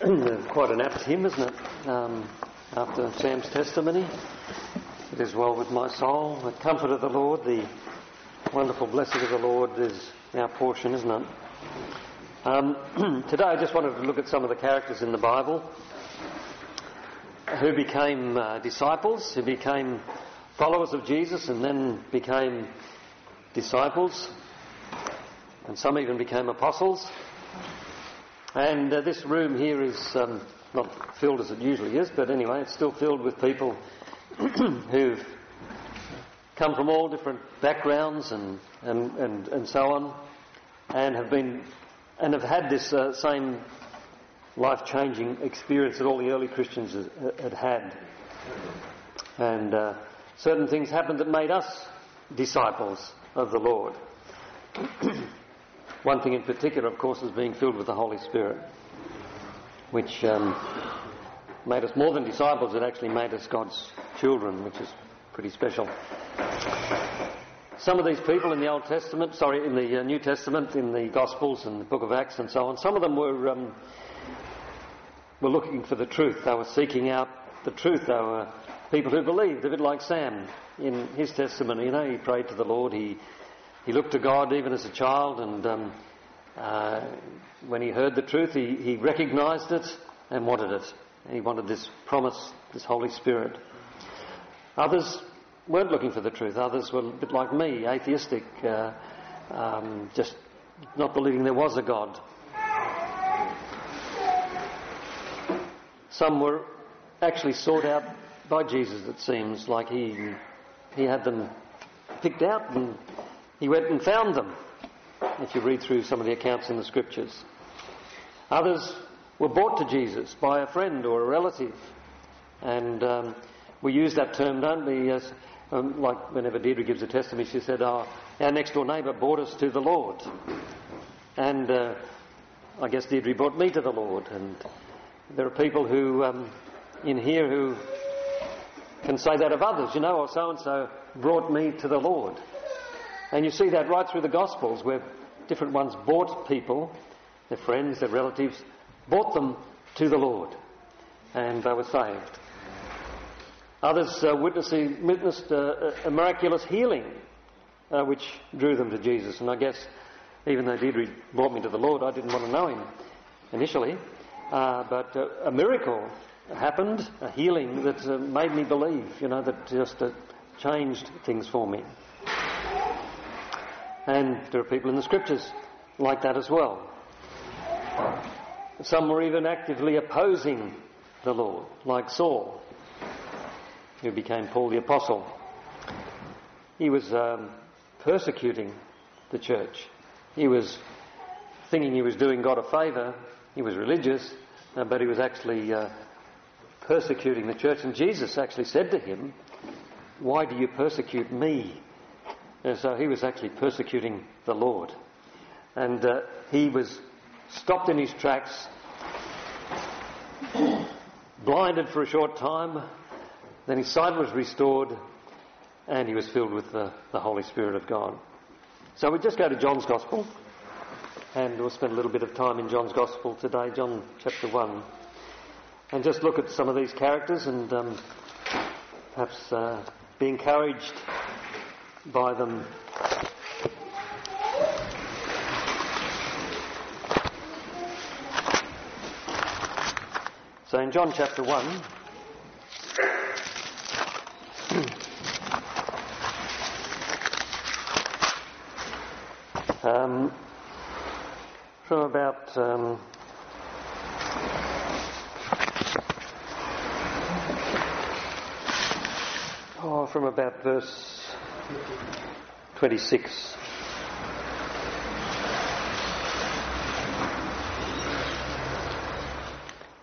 Quite an apt hymn, isn't it? Um, after Sam's testimony. It is well with my soul. The comfort of the Lord, the wonderful blessing of the Lord is our portion, isn't it? Um, today I just wanted to look at some of the characters in the Bible who became uh, disciples, who became followers of Jesus and then became disciples, and some even became apostles. And uh, this room here is um, not filled as it usually is, but anyway, it's still filled with people who've come from all different backgrounds and, and, and, and so on, and have been and have had this uh, same life-changing experience that all the early Christians had had. And uh, certain things happened that made us disciples of the Lord. One thing in particular, of course, is being filled with the Holy Spirit, which um, made us more than disciples, it actually made us God's children, which is pretty special. Some of these people in the Old Testament, sorry, in the uh, New Testament, in the Gospels and the Book of Acts and so on, some of them were um, were looking for the truth. They were seeking out the truth. They were people who believed, a bit like Sam in his testimony. You know, he prayed to the Lord. He he looked to God even as a child, and um, uh, when he heard the truth, he, he recognised it and wanted it. And he wanted this promise, this Holy Spirit. Others weren't looking for the truth. Others were a bit like me, atheistic, uh, um, just not believing there was a God. Some were actually sought out by Jesus, it seems, like he, he had them picked out and he went and found them, if you read through some of the accounts in the scriptures. Others were brought to Jesus by a friend or a relative. And um, we use that term, don't we? As, um, like whenever Deirdre gives a testimony, she said, oh, Our next door neighbour brought us to the Lord. And uh, I guess Deirdre brought me to the Lord. And there are people who um, in here who can say that of others, you know, or so and so brought me to the Lord. And you see that right through the Gospels, where different ones bought people, their friends, their relatives, bought them to the Lord, and they were saved. Others uh, witnessed uh, a miraculous healing, uh, which drew them to Jesus. And I guess, even though Deirdre brought me to the Lord, I didn't want to know him initially. Uh, but uh, a miracle happened, a healing that uh, made me believe, you know, that just changed things for me. And there are people in the scriptures like that as well. Some were even actively opposing the Lord, like Saul, who became Paul the Apostle. He was um, persecuting the church. He was thinking he was doing God a favour. He was religious, uh, but he was actually uh, persecuting the church. And Jesus actually said to him, Why do you persecute me? And so he was actually persecuting the Lord. And uh, he was stopped in his tracks, blinded for a short time, then his sight was restored, and he was filled with the, the Holy Spirit of God. So we just go to John's Gospel, and we'll spend a little bit of time in John's Gospel today, John chapter 1, and just look at some of these characters and um, perhaps uh, be encouraged by them. So in John chapter 1, um, from about um, oh, from about verse 26.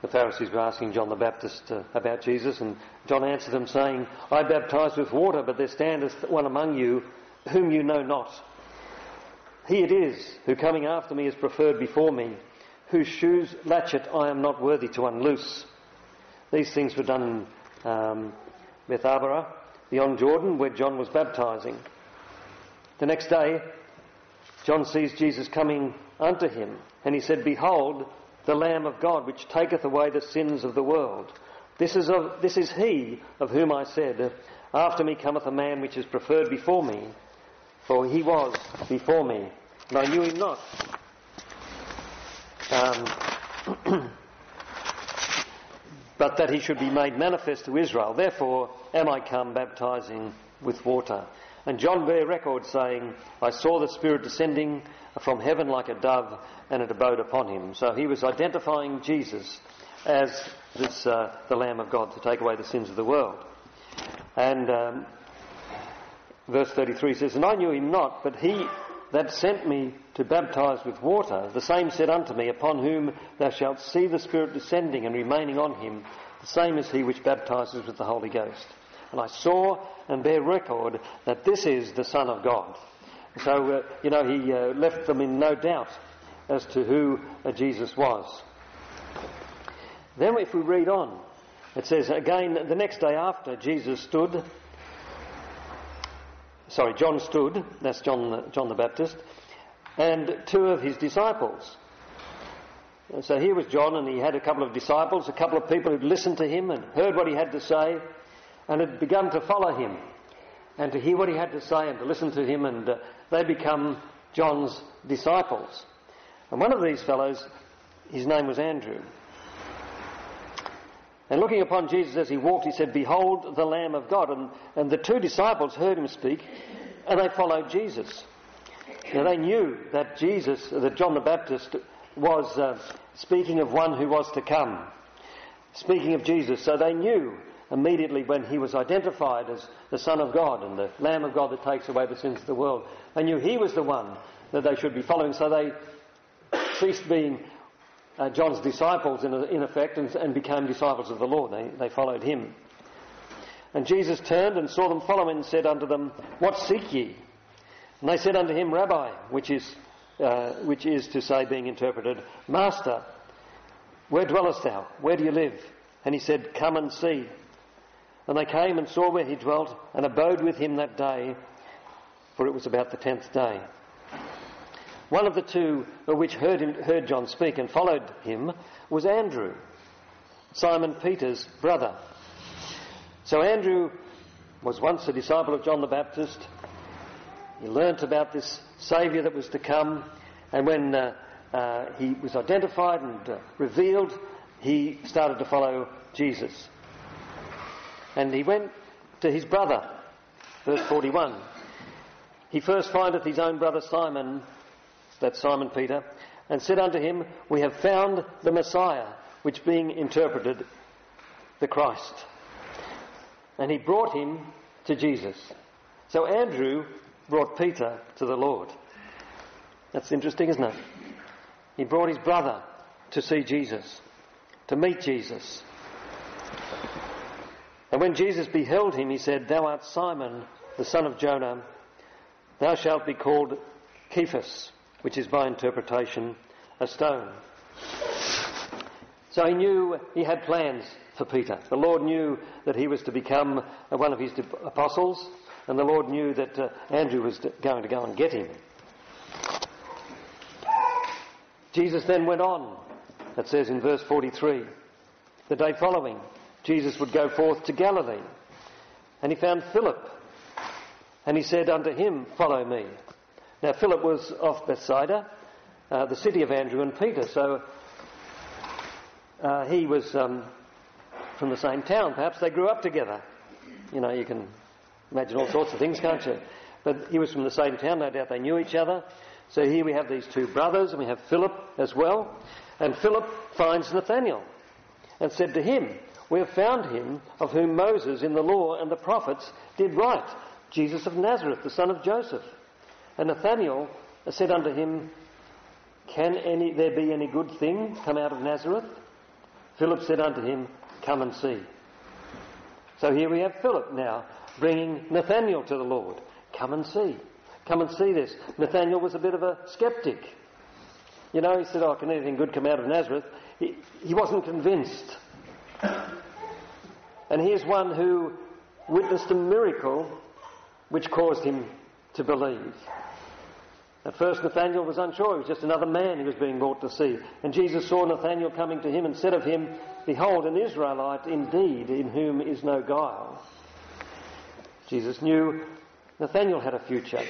The Pharisees were asking John the Baptist uh, about Jesus, and John answered them, saying, I baptize with water, but there standeth one among you whom you know not. He it is who coming after me is preferred before me, whose shoes latchet I am not worthy to unloose. These things were done in um, Bethabara, beyond Jordan, where John was baptizing. The next day, John sees Jesus coming unto him, and he said, Behold, the Lamb of God, which taketh away the sins of the world. This is, of, this is he of whom I said, After me cometh a man which is preferred before me, for he was before me, and I knew him not. Um, but that he should be made manifest to Israel. Therefore am I come baptizing with water. And John bare record, saying, I saw the Spirit descending from heaven like a dove, and it abode upon him. So he was identifying Jesus as this, uh, the Lamb of God to take away the sins of the world. And um, verse 33 says, And I knew him not, but he that sent me to baptize with water, the same said unto me, Upon whom thou shalt see the Spirit descending and remaining on him, the same is he which baptizes with the Holy Ghost. And I saw and bear record that this is the Son of God. So, uh, you know, he uh, left them in no doubt as to who uh, Jesus was. Then, if we read on, it says again, the next day after Jesus stood, sorry, John stood, that's John, John the Baptist, and two of his disciples. And so here was John, and he had a couple of disciples, a couple of people who'd listened to him and heard what he had to say, and had begun to follow him and to hear what he had to say and to listen to him, and uh, they become John's disciples. And one of these fellows, his name was Andrew. And looking upon Jesus as he walked, he said, Behold the Lamb of God. And, and the two disciples heard him speak, and they followed Jesus. Now they knew that Jesus, that John the Baptist, was uh, speaking of one who was to come, speaking of Jesus. So they knew immediately when he was identified as the Son of God and the Lamb of God that takes away the sins of the world. They knew he was the one that they should be following, so they ceased being uh, John's disciples in, in effect and, and, became disciples of the Lord. They, they followed him. And Jesus turned and saw them following and said unto them, What seek ye? And they said unto him, Rabbi, which is, uh, which is to say, being interpreted, Master, where dwellest thou? Where do you live? And he said, Come and see. And they came and saw where he dwelt and abode with him that day, for it was about the tenth day. One of the two which heard, him, heard John speak and followed him was Andrew, Simon Peter's brother. So Andrew was once a disciple of John the Baptist. He learnt about this Saviour that was to come, and when uh, uh, he was identified and uh, revealed, he started to follow Jesus. And he went to his brother, verse 41. He first findeth his own brother Simon, that's Simon Peter, and said unto him, We have found the Messiah, which being interpreted, the Christ. And he brought him to Jesus. So Andrew brought Peter to the Lord. That's interesting, isn't it? He brought his brother to see Jesus, to meet Jesus. And when Jesus beheld him, he said, Thou art Simon, the son of Jonah. Thou shalt be called Cephas, which is by interpretation a stone. So he knew he had plans for Peter. The Lord knew that he was to become one of his apostles, and the Lord knew that uh, Andrew was going to go and get him. Jesus then went on, it says in verse 43, the day following. Jesus would go forth to Galilee. And he found Philip. And he said unto him, Follow me. Now, Philip was of Bethsaida, uh, the city of Andrew and Peter. So uh, he was um, from the same town. Perhaps they grew up together. You know, you can imagine all sorts of things, can't you? But he was from the same town. No doubt they knew each other. So here we have these two brothers, and we have Philip as well. And Philip finds Nathanael and said to him, we have found him of whom Moses in the law and the prophets did write, Jesus of Nazareth, the son of Joseph. And Nathanael said unto him, Can any, there be any good thing come out of Nazareth? Philip said unto him, Come and see. So here we have Philip now bringing Nathanael to the Lord. Come and see. Come and see this. Nathanael was a bit of a skeptic. You know, he said, Oh, can anything good come out of Nazareth? He, he wasn't convinced. And here's one who witnessed a miracle which caused him to believe. At first, Nathanael was unsure. He was just another man he was being brought to see. And Jesus saw Nathanael coming to him and said of him, Behold, an Israelite indeed, in whom is no guile. Jesus knew Nathanael had a future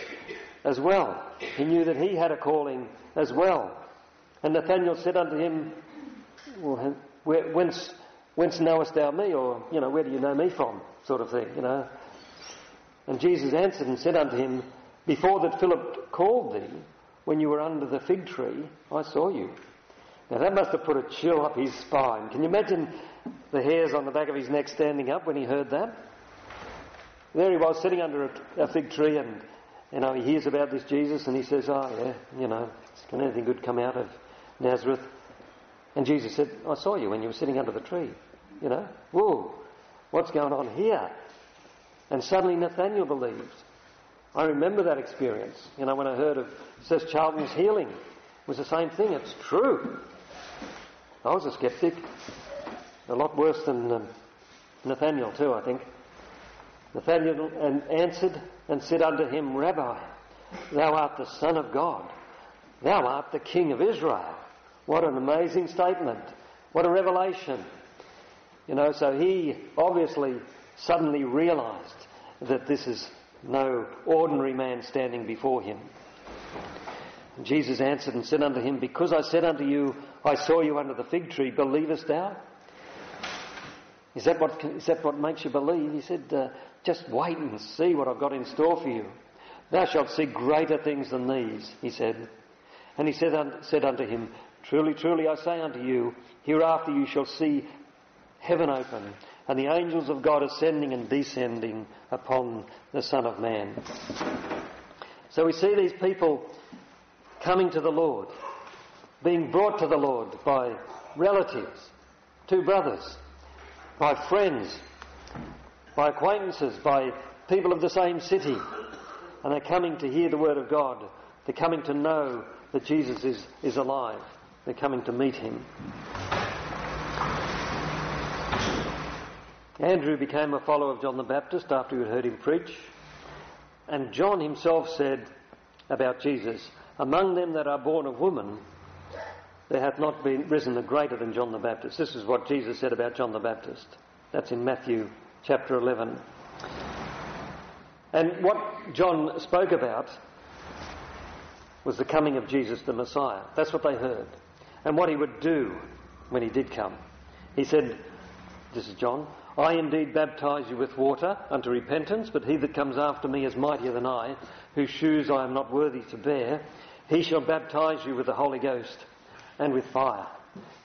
as well. He knew that he had a calling as well. And Nathanael said unto him, well, whence, whence knowest thou me? Or, you know, where do you know me from? Sort of thing, you know. And Jesus answered and said unto him, Before that Philip called thee, when you were under the fig tree, I saw you. Now that must have put a chill up his spine. Can you imagine the hairs on the back of his neck standing up when he heard that? There he was sitting under a, a fig tree and, you know, he hears about this Jesus and he says, oh yeah, you know, can anything good come out of Nazareth? And Jesus said, I saw you when you were sitting under the tree. You know, whoa, what's going on here? And suddenly Nathaniel believed. I remember that experience. You know, when I heard of Seth Charlton's healing, it was the same thing. It's true. I was a skeptic. A lot worse than um, Nathaniel, too, I think. Nathanael answered and said unto him, Rabbi, thou art the Son of God. Thou art the King of Israel. What an amazing statement. What a revelation. You know, so he obviously suddenly realized that this is no ordinary man standing before him. And Jesus answered and said unto him, Because I said unto you, I saw you under the fig tree, believest thou? Is that what, is that what makes you believe? He said, uh, just wait and see what I've got in store for you. Thou shalt see greater things than these, he said. And he said, said unto him, Truly, truly, I say unto you, hereafter you shall see heaven open, and the angels of God ascending and descending upon the Son of Man. So we see these people coming to the Lord, being brought to the Lord by relatives, two brothers, by friends, by acquaintances, by people of the same city. And they're coming to hear the Word of God. They're coming to know that Jesus is, is alive. They're coming to meet Him. Andrew became a follower of John the Baptist after he had heard him preach. And John himself said about Jesus, Among them that are born of woman, there hath not been risen a greater than John the Baptist. This is what Jesus said about John the Baptist. That's in Matthew chapter 11. And what John spoke about was the coming of Jesus the Messiah. That's what they heard. And what he would do when he did come. He said, This is John, I indeed baptize you with water unto repentance, but he that comes after me is mightier than I, whose shoes I am not worthy to bear. He shall baptize you with the Holy Ghost and with fire.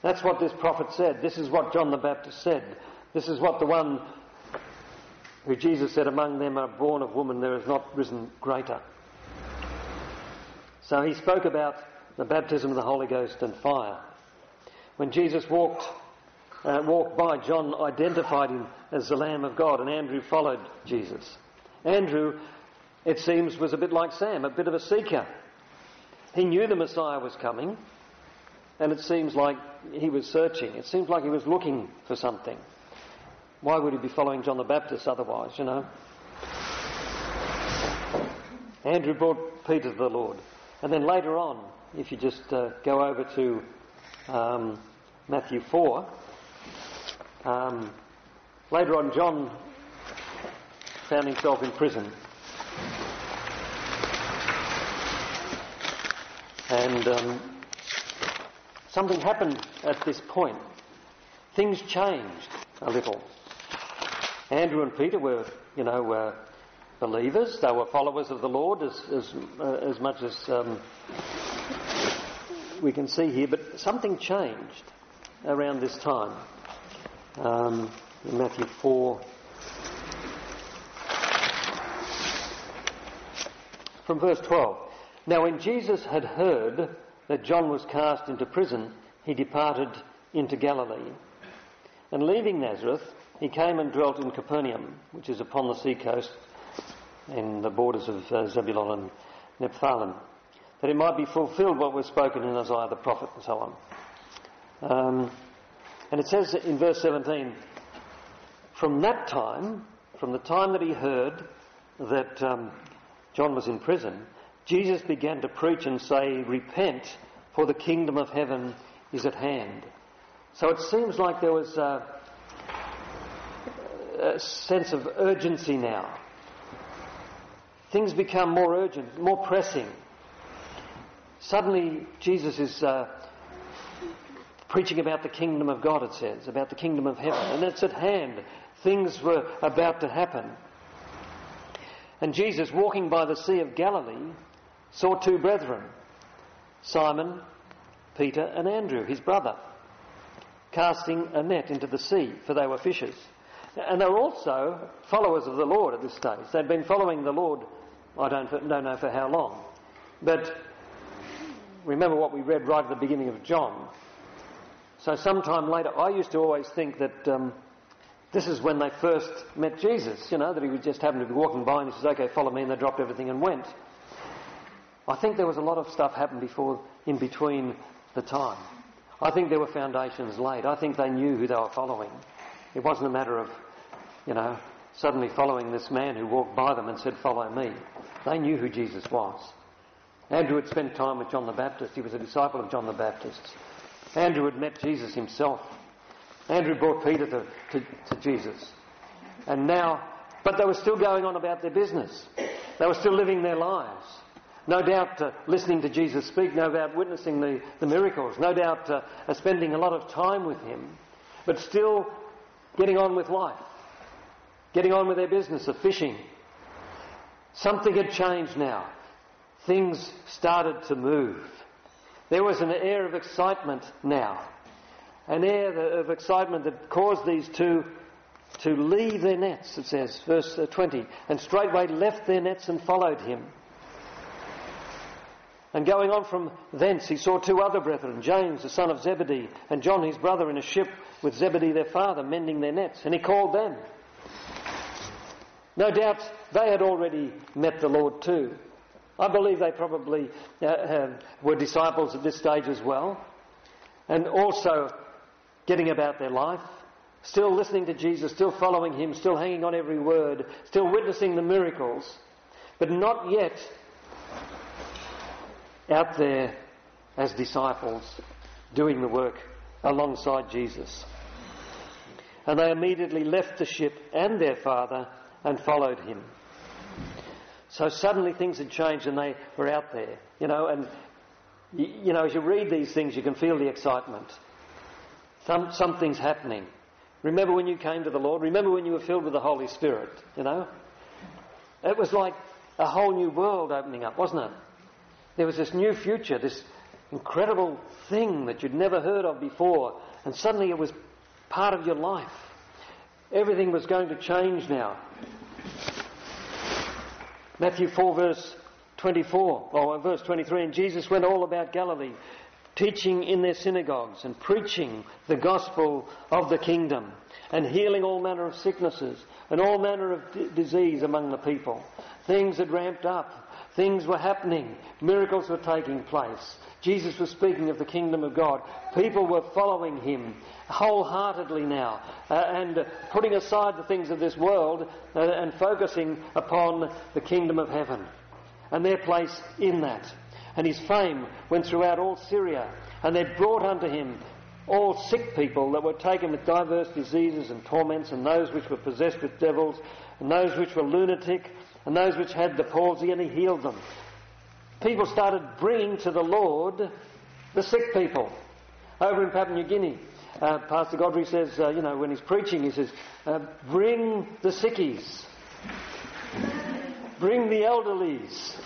That's what this prophet said. This is what John the Baptist said. This is what the one who Jesus said, Among them are born of woman, there is not risen greater. So he spoke about the baptism of the Holy Ghost and fire. When Jesus walked uh, walked by, John identified him as the Lamb of God, and Andrew followed Jesus. Andrew, it seems, was a bit like Sam, a bit of a seeker. He knew the Messiah was coming, and it seems like he was searching. It seems like he was looking for something. Why would he be following John the Baptist otherwise, you know? Andrew brought Peter to the Lord. And then later on, if you just uh, go over to um, Matthew 4, um, later on, John found himself in prison. And um, something happened at this point. Things changed a little. Andrew and Peter were, you know, uh, believers. They were followers of the Lord as, as, uh, as much as um, we can see here. But something changed around this time um, in Matthew 4. From verse 12. Now, when Jesus had heard that John was cast into prison, he departed into Galilee. And leaving Nazareth, he came and dwelt in Capernaum, which is upon the sea coast in the borders of uh, Zebulun and Nephthalim, that it might be fulfilled what was spoken in Isaiah the prophet and so on. Um, and it says in verse 17, from that time, from the time that he heard that um, John was in prison, Jesus began to preach and say, Repent, for the kingdom of heaven is at hand. So it seems like there was a, a sense of urgency now. Things become more urgent, more pressing. Suddenly, Jesus is uh, preaching about the kingdom of God, it says, about the kingdom of heaven, and it's at hand. Things were about to happen. And Jesus, walking by the Sea of Galilee, saw two brethren, Simon, Peter, and Andrew, his brother, casting a net into the sea, for they were fishers. And they were also followers of the Lord at this stage. They'd been following the Lord, I don't, don't know for how long. But remember what we read right at the beginning of John. So sometime later, I used to always think that um, this is when they first met Jesus, you know, that he would just happen to be walking by and he says, okay, follow me, and they dropped everything and went. I think there was a lot of stuff happened before, in between the time. I think there were foundations laid. I think they knew who they were following. It wasn't a matter of, you know, suddenly following this man who walked by them and said, Follow me. They knew who Jesus was. Andrew had spent time with John the Baptist. He was a disciple of John the Baptist. Andrew had met Jesus himself. Andrew brought Peter to, to, to Jesus. And now, but they were still going on about their business. They were still living their lives. No doubt uh, listening to Jesus speak, no doubt witnessing the, the miracles, no doubt uh, uh, spending a lot of time with him, but still getting on with life, getting on with their business of fishing. Something had changed now. Things started to move. There was an air of excitement now, an air of excitement that caused these two to leave their nets, it says, verse uh, 20, and straightway left their nets and followed him. And going on from thence, he saw two other brethren, James the son of Zebedee, and John his brother, in a ship with Zebedee their father, mending their nets. And he called them. No doubt they had already met the Lord too. I believe they probably uh, uh, were disciples at this stage as well. And also getting about their life, still listening to Jesus, still following him, still hanging on every word, still witnessing the miracles, but not yet out there as disciples doing the work alongside Jesus. And they immediately left the ship and their father and followed him. So suddenly things had changed and they were out there, you know, and you know, as you read these things, you can feel the excitement. Some, something's happening. Remember when you came to the Lord? Remember when you were filled with the Holy Spirit, you know? It was like a whole new world opening up, wasn't it? There was this new future, this incredible thing that you'd never heard of before, and suddenly it was part of your life. Everything was going to change now. Matthew 4, verse 24, or verse 23, and Jesus went all about Galilee, teaching in their synagogues and preaching the gospel of the kingdom, and healing all manner of sicknesses and all manner of d- disease among the people. Things had ramped up. Things were happening. Miracles were taking place. Jesus was speaking of the kingdom of God. People were following him wholeheartedly now uh, and putting aside the things of this world uh, and focusing upon the kingdom of heaven and their place in that. And his fame went throughout all Syria and they brought unto him all sick people that were taken with diverse diseases and torments and those which were possessed with devils and those which were lunatic and those which had the palsy, and he healed them. People started bringing to the Lord the sick people. Over in Papua New Guinea, uh, Pastor Godfrey says, uh, you know, when he's preaching, he says, uh, bring the sickies, bring the elderlies,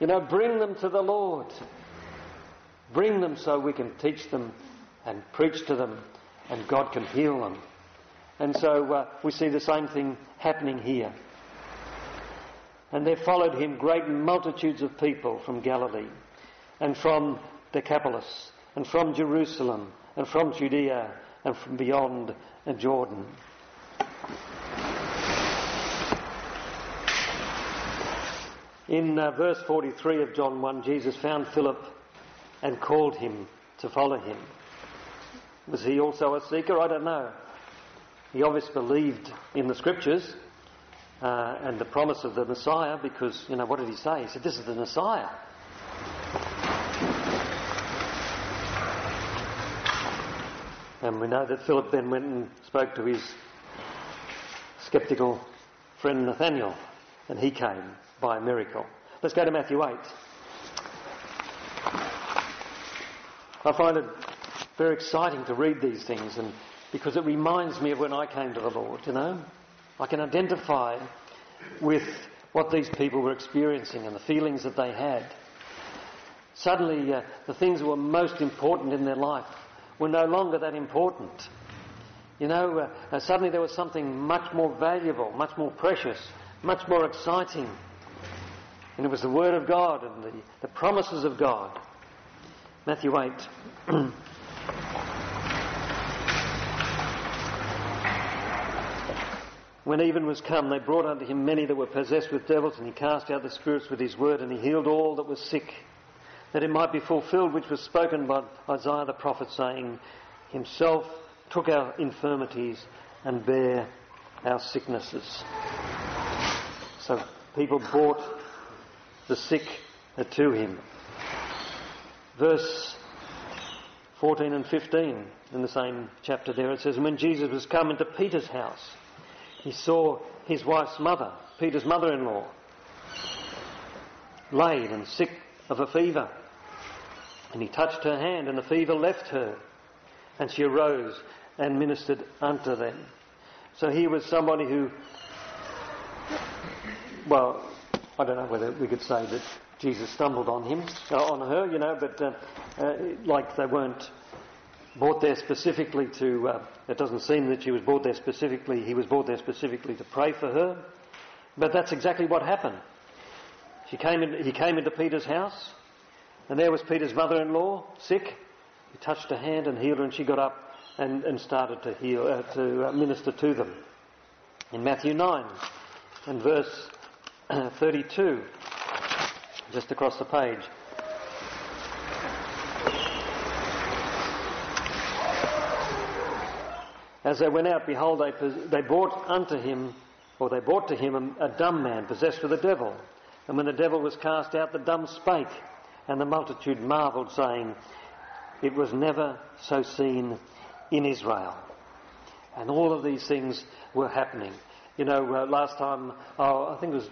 you know, bring them to the Lord. Bring them so we can teach them and preach to them and God can heal them. And so uh, we see the same thing happening here. And there followed him great multitudes of people from Galilee and from Decapolis and from Jerusalem and from Judea and from beyond Jordan. In uh, verse 43 of John 1, Jesus found Philip and called him to follow him. Was he also a seeker? I don't know. He obviously believed in the scriptures uh, and the promise of the Messiah because, you know, what did he say? He said, This is the Messiah. And we know that Philip then went and spoke to his skeptical friend Nathaniel, and he came by a miracle. Let's go to Matthew 8. I find it very exciting to read these things and because it reminds me of when I came to the Lord, you know. I can identify with what these people were experiencing and the feelings that they had. Suddenly, uh, the things that were most important in their life were no longer that important. You know, uh, uh, suddenly there was something much more valuable, much more precious, much more exciting. And it was the Word of God and the, the promises of God. Matthew 8. when even was come, they brought unto him many that were possessed with devils, and he cast out the spirits with his word, and he healed all that was sick that it might be fulfilled which was spoken by Isaiah the prophet, saying, Himself took our infirmities and bare our sicknesses. So people brought the sick to him. Verse 14 and 15 in the same chapter there it says, And When Jesus was come into Peter's house, he saw his wife's mother, Peter's mother in law, laid and sick of a fever. And he touched her hand, and the fever left her. And she arose and ministered unto them. So he was somebody who, well, I don't know whether we could say that Jesus stumbled on him, uh, on her, you know, but uh, uh, like they weren't brought there specifically to, uh, it doesn't seem that she was brought there specifically, he was brought there specifically to pray for her. But that's exactly what happened. She came in, he came into Peter's house. And there was Peter's mother in law, sick. He touched her hand and healed her, and she got up and, and started to, heal, uh, to uh, minister to them. In Matthew 9 and verse uh, 32, just across the page. As they went out, behold, they, they brought unto him, or they brought to him a, a dumb man possessed with a devil. And when the devil was cast out, the dumb spake. And the multitude marvelled, saying, It was never so seen in Israel. And all of these things were happening. You know, uh, last time, oh, I think it was,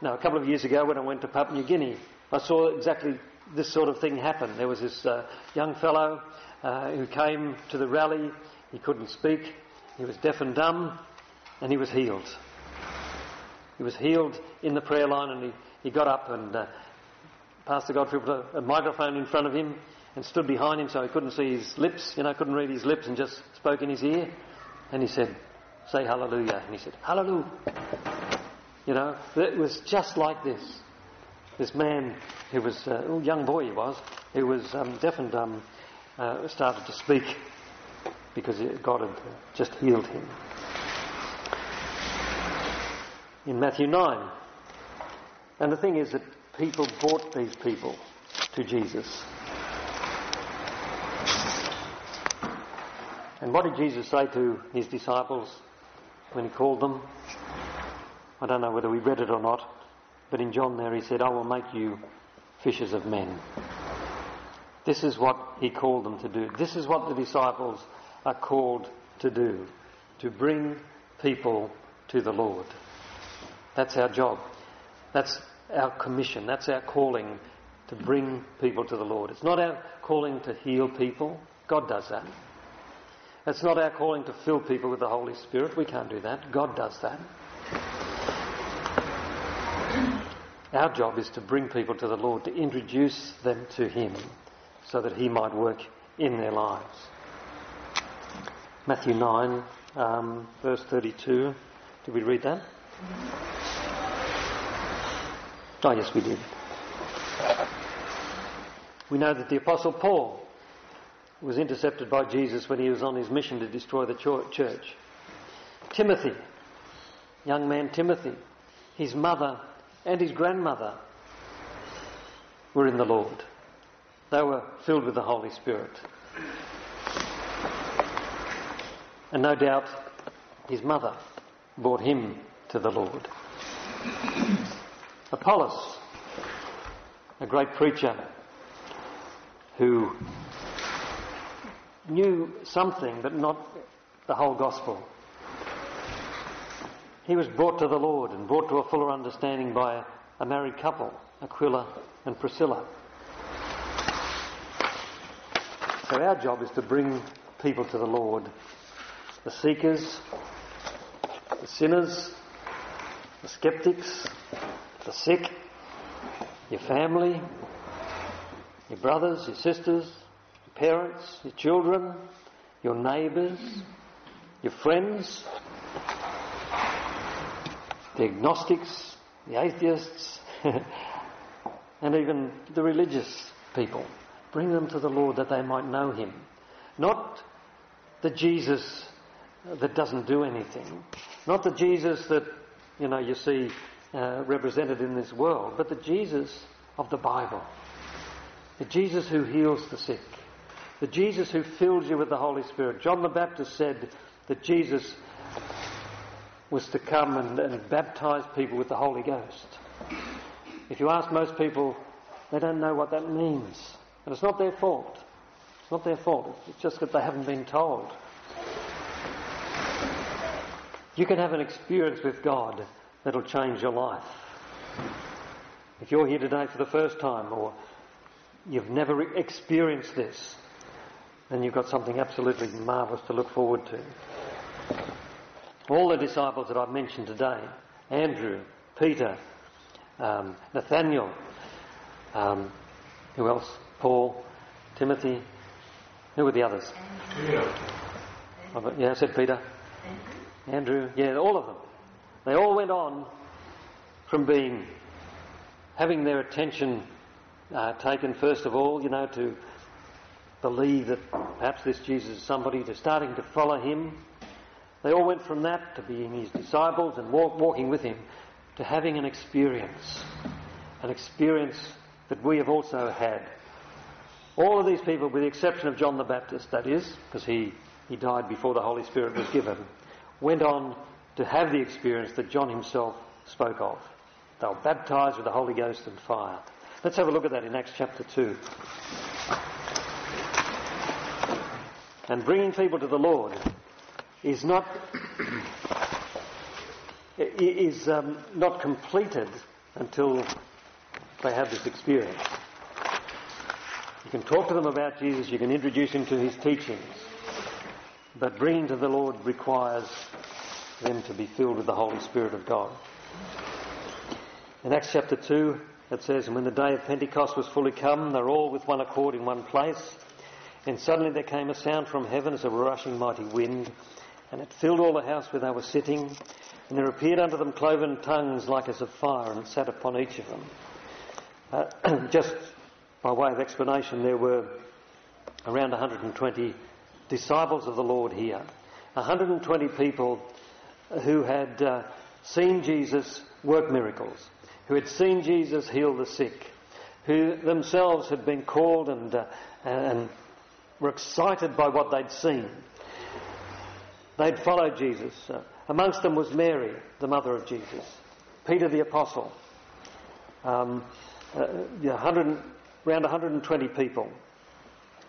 no, a couple of years ago when I went to Papua New Guinea, I saw exactly this sort of thing happen. There was this uh, young fellow uh, who came to the rally. He couldn't speak. He was deaf and dumb, and he was healed. He was healed in the prayer line, and he, he got up and uh, Pastor Godfrey put a, a microphone in front of him and stood behind him so he couldn't see his lips, you know, couldn't read his lips and just spoke in his ear. And he said, Say hallelujah. And he said, Hallelujah. You know, it was just like this. This man who was, uh, a young boy he was, who was um, deaf and dumb, uh, started to speak because God had just healed him. In Matthew 9. And the thing is that people brought these people to Jesus. And what did Jesus say to his disciples when he called them? I don't know whether we read it or not, but in John there he said, I will make you fishers of men. This is what he called them to do. This is what the disciples are called to do to bring people to the Lord. That's our job. That's our commission, that's our calling to bring people to the Lord. It's not our calling to heal people. God does that. It's not our calling to fill people with the Holy Spirit. We can't do that. God does that. Our job is to bring people to the Lord, to introduce them to Him so that He might work in their lives. Matthew 9, um, verse 32. Did we read that? Oh, yes, we did. We know that the Apostle Paul was intercepted by Jesus when he was on his mission to destroy the church. Timothy, young man Timothy, his mother and his grandmother were in the Lord. They were filled with the Holy Spirit. And no doubt his mother brought him to the Lord. Apollos, a great preacher who knew something but not the whole gospel. He was brought to the Lord and brought to a fuller understanding by a married couple, Aquila and Priscilla. So our job is to bring people to the Lord the seekers, the sinners, the skeptics, the sick, your family, your brothers, your sisters, your parents, your children, your neighbours, your friends, the agnostics, the atheists, and even the religious people. Bring them to the Lord that they might know Him. Not the Jesus that doesn't do anything. Not the Jesus that, you know, you see uh, represented in this world, but the Jesus of the Bible. The Jesus who heals the sick. The Jesus who fills you with the Holy Spirit. John the Baptist said that Jesus was to come and, and baptize people with the Holy Ghost. If you ask most people, they don't know what that means. And it's not their fault. It's not their fault. It's just that they haven't been told. You can have an experience with God that'll change your life. If you're here today for the first time or you've never experienced this, then you've got something absolutely marvellous to look forward to. All the disciples that I've mentioned today Andrew, Peter, um, Nathaniel, um, who else? Paul, Timothy. Who were the others? Peter. Yeah, I said Peter. Andrew, yeah, all of them. They all went on from being, having their attention uh, taken first of all, you know, to believe that perhaps this Jesus is somebody, to starting to follow him. They all went from that to being his disciples and walk, walking with him to having an experience, an experience that we have also had. All of these people, with the exception of John the Baptist, that is, because he, he died before the Holy Spirit was given, went on to have the experience that John himself spoke of. They were baptized with the Holy Ghost and fire. Let's have a look at that in Acts chapter 2. And bringing people to the Lord is not is um, not completed until they have this experience. You can talk to them about Jesus, you can introduce him to his teachings, but bringing to the Lord requires them to be filled with the Holy Spirit of God. In Acts chapter 2, it says, And when the day of Pentecost was fully come, they were all with one accord in one place. And suddenly there came a sound from heaven as of a rushing mighty wind, and it filled all the house where they were sitting. And there appeared unto them cloven tongues like as of fire, and it sat upon each of them. Uh, just by way of explanation, there were around 120 disciples of the Lord here. 120 people who had uh, seen Jesus work miracles, who had seen Jesus heal the sick, who themselves had been called and, uh, and were excited by what they'd seen. They'd followed Jesus. Uh, amongst them was Mary, the mother of Jesus, Peter the Apostle, um, uh, 100, around 120 people.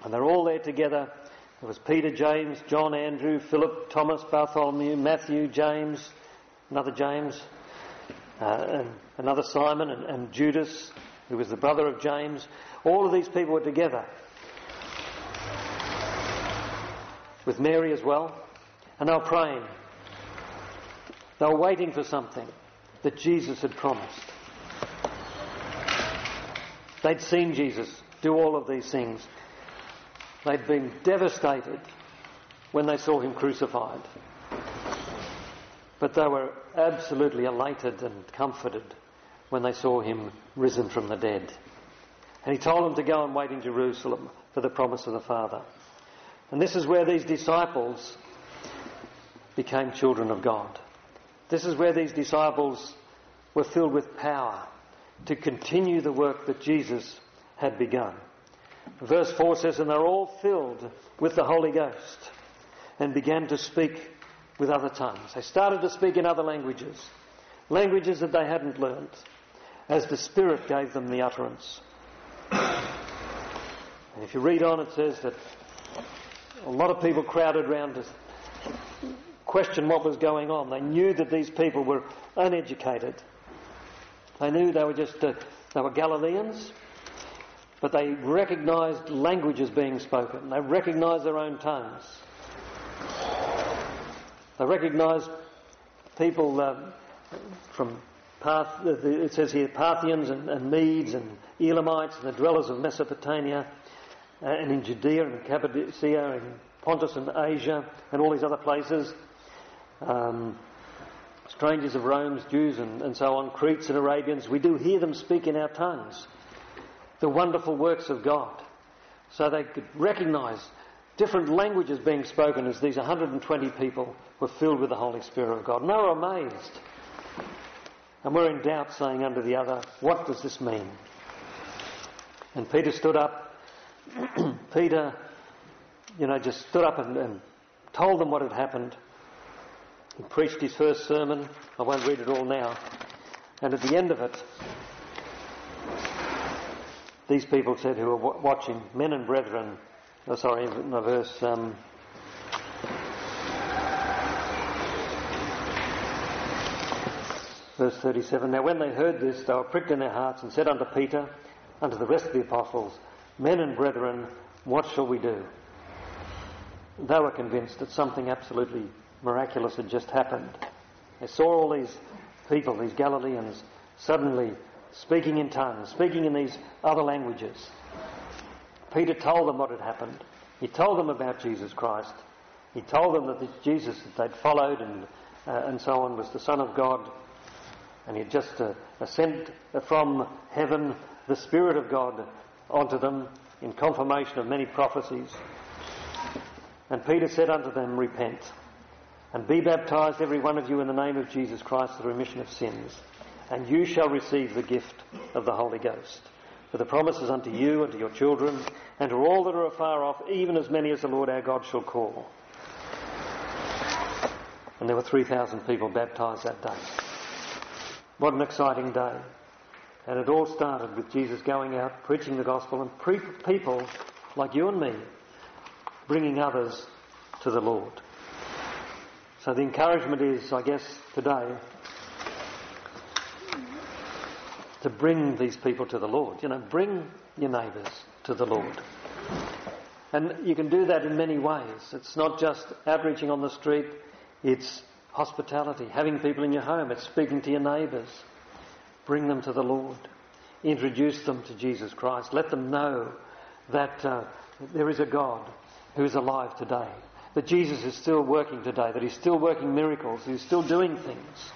And they're all there together it was Peter, James, John, Andrew, Philip, Thomas, Bartholomew, Matthew, James, another James, uh, and another Simon, and, and Judas, who was the brother of James. All of these people were together. With Mary as well. And they were praying. They were waiting for something that Jesus had promised. They'd seen Jesus do all of these things. They'd been devastated when they saw him crucified. But they were absolutely elated and comforted when they saw him risen from the dead. And he told them to go and wait in Jerusalem for the promise of the Father. And this is where these disciples became children of God. This is where these disciples were filled with power to continue the work that Jesus had begun. Verse 4 says, And they're all filled with the Holy Ghost and began to speak with other tongues. They started to speak in other languages languages that they hadn't learned, as the Spirit gave them the utterance. And if you read on, it says that a lot of people crowded around to question what was going on. They knew that these people were uneducated. They knew they were just uh, they were Galileans, but they recognised languages being spoken. They recognised their own tongues. They recognised people uh, from Parth- it says here Parthians and, and Medes and Elamites and the dwellers of Mesopotamia uh, and in Judea and Cappadocia and Pontus and Asia and all these other places. Um, strangers of Rome, Jews and, and so on, Cretes and Arabians, we do hear them speak in our tongues the wonderful works of God. So they could recognize different languages being spoken as these 120 people were filled with the Holy Spirit of God. And they were amazed. And we're in doubt, saying under the other, what does this mean? And Peter stood up. Peter, you know, just stood up and, and told them what had happened. He preached his first sermon. I won't read it all now. And at the end of it, these people said who were watching, men and brethren, oh, sorry, no, verse. Um, verse 37 Now, when they heard this, they were pricked in their hearts and said unto Peter, unto the rest of the apostles, Men and brethren, what shall we do? They were convinced that something absolutely miraculous had just happened. They saw all these people, these Galileans, suddenly speaking in tongues, speaking in these other languages. Peter told them what had happened. He told them about Jesus Christ. He told them that this Jesus that they'd followed and, uh, and so on was the Son of God. And he had just uh, sent from heaven the Spirit of God onto them in confirmation of many prophecies. And Peter said unto them, Repent, and be baptized every one of you in the name of Jesus Christ for the remission of sins and you shall receive the gift of the Holy Ghost. For the promises unto you and to your children, and to all that are afar off, even as many as the Lord our God shall call. And there were 3,000 people baptized that day. What an exciting day. And it all started with Jesus going out, preaching the gospel, and pre- people like you and me bringing others to the Lord. So the encouragement is, I guess, today to bring these people to the Lord. You know, bring your neighbours to the Lord. And you can do that in many ways. It's not just outreaching on the street, it's hospitality, having people in your home, it's speaking to your neighbours. Bring them to the Lord. Introduce them to Jesus Christ. Let them know that uh, there is a God who is alive today. That Jesus is still working today, that He's still working miracles, He's still doing things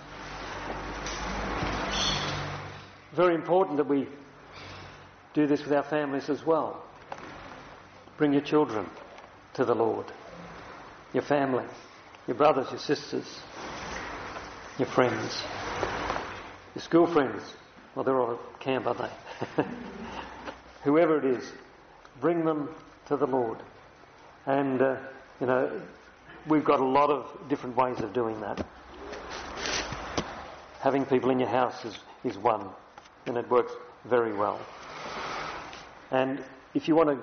very important that we do this with our families as well. Bring your children to the Lord, your family, your brothers, your sisters, your friends, your school friends. Well, they're all at camp, aren't they? Whoever it is, bring them to the Lord. And, uh, you know, we've got a lot of different ways of doing that. Having people in your house is, is one and it works very well. And if you want to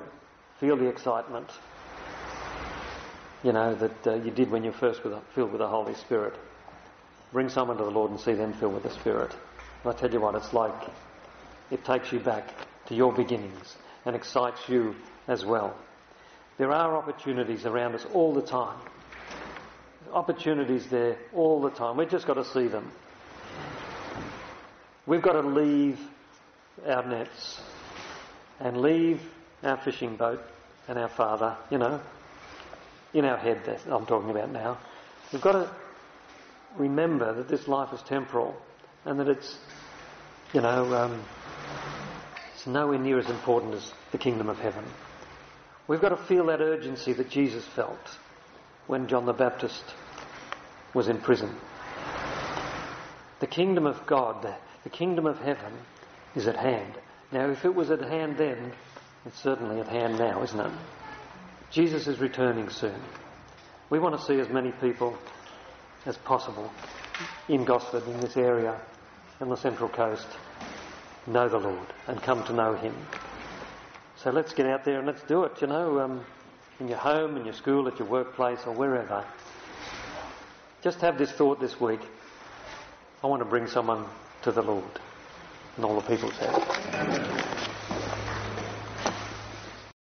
feel the excitement, you know, that uh, you did when you first were filled with the Holy Spirit, bring someone to the Lord and see them filled with the Spirit. And I tell you what, it's like it takes you back to your beginnings and excites you as well. There are opportunities around us all the time. Opportunities there all the time. We've just got to see them. We've got to leave our nets and leave our fishing boat and our father, you know, in our head that I'm talking about now. We've got to remember that this life is temporal and that it's, you know, um, it's nowhere near as important as the kingdom of heaven. We've got to feel that urgency that Jesus felt when John the Baptist was in prison. The kingdom of God, the kingdom of heaven is at hand. Now, if it was at hand then, it's certainly at hand now, isn't it? Jesus is returning soon. We want to see as many people as possible in Gosford, in this area, on the Central Coast, know the Lord and come to know Him. So let's get out there and let's do it, you know, um, in your home, in your school, at your workplace, or wherever. Just have this thought this week. I want to bring someone to the Lord. And all the people said.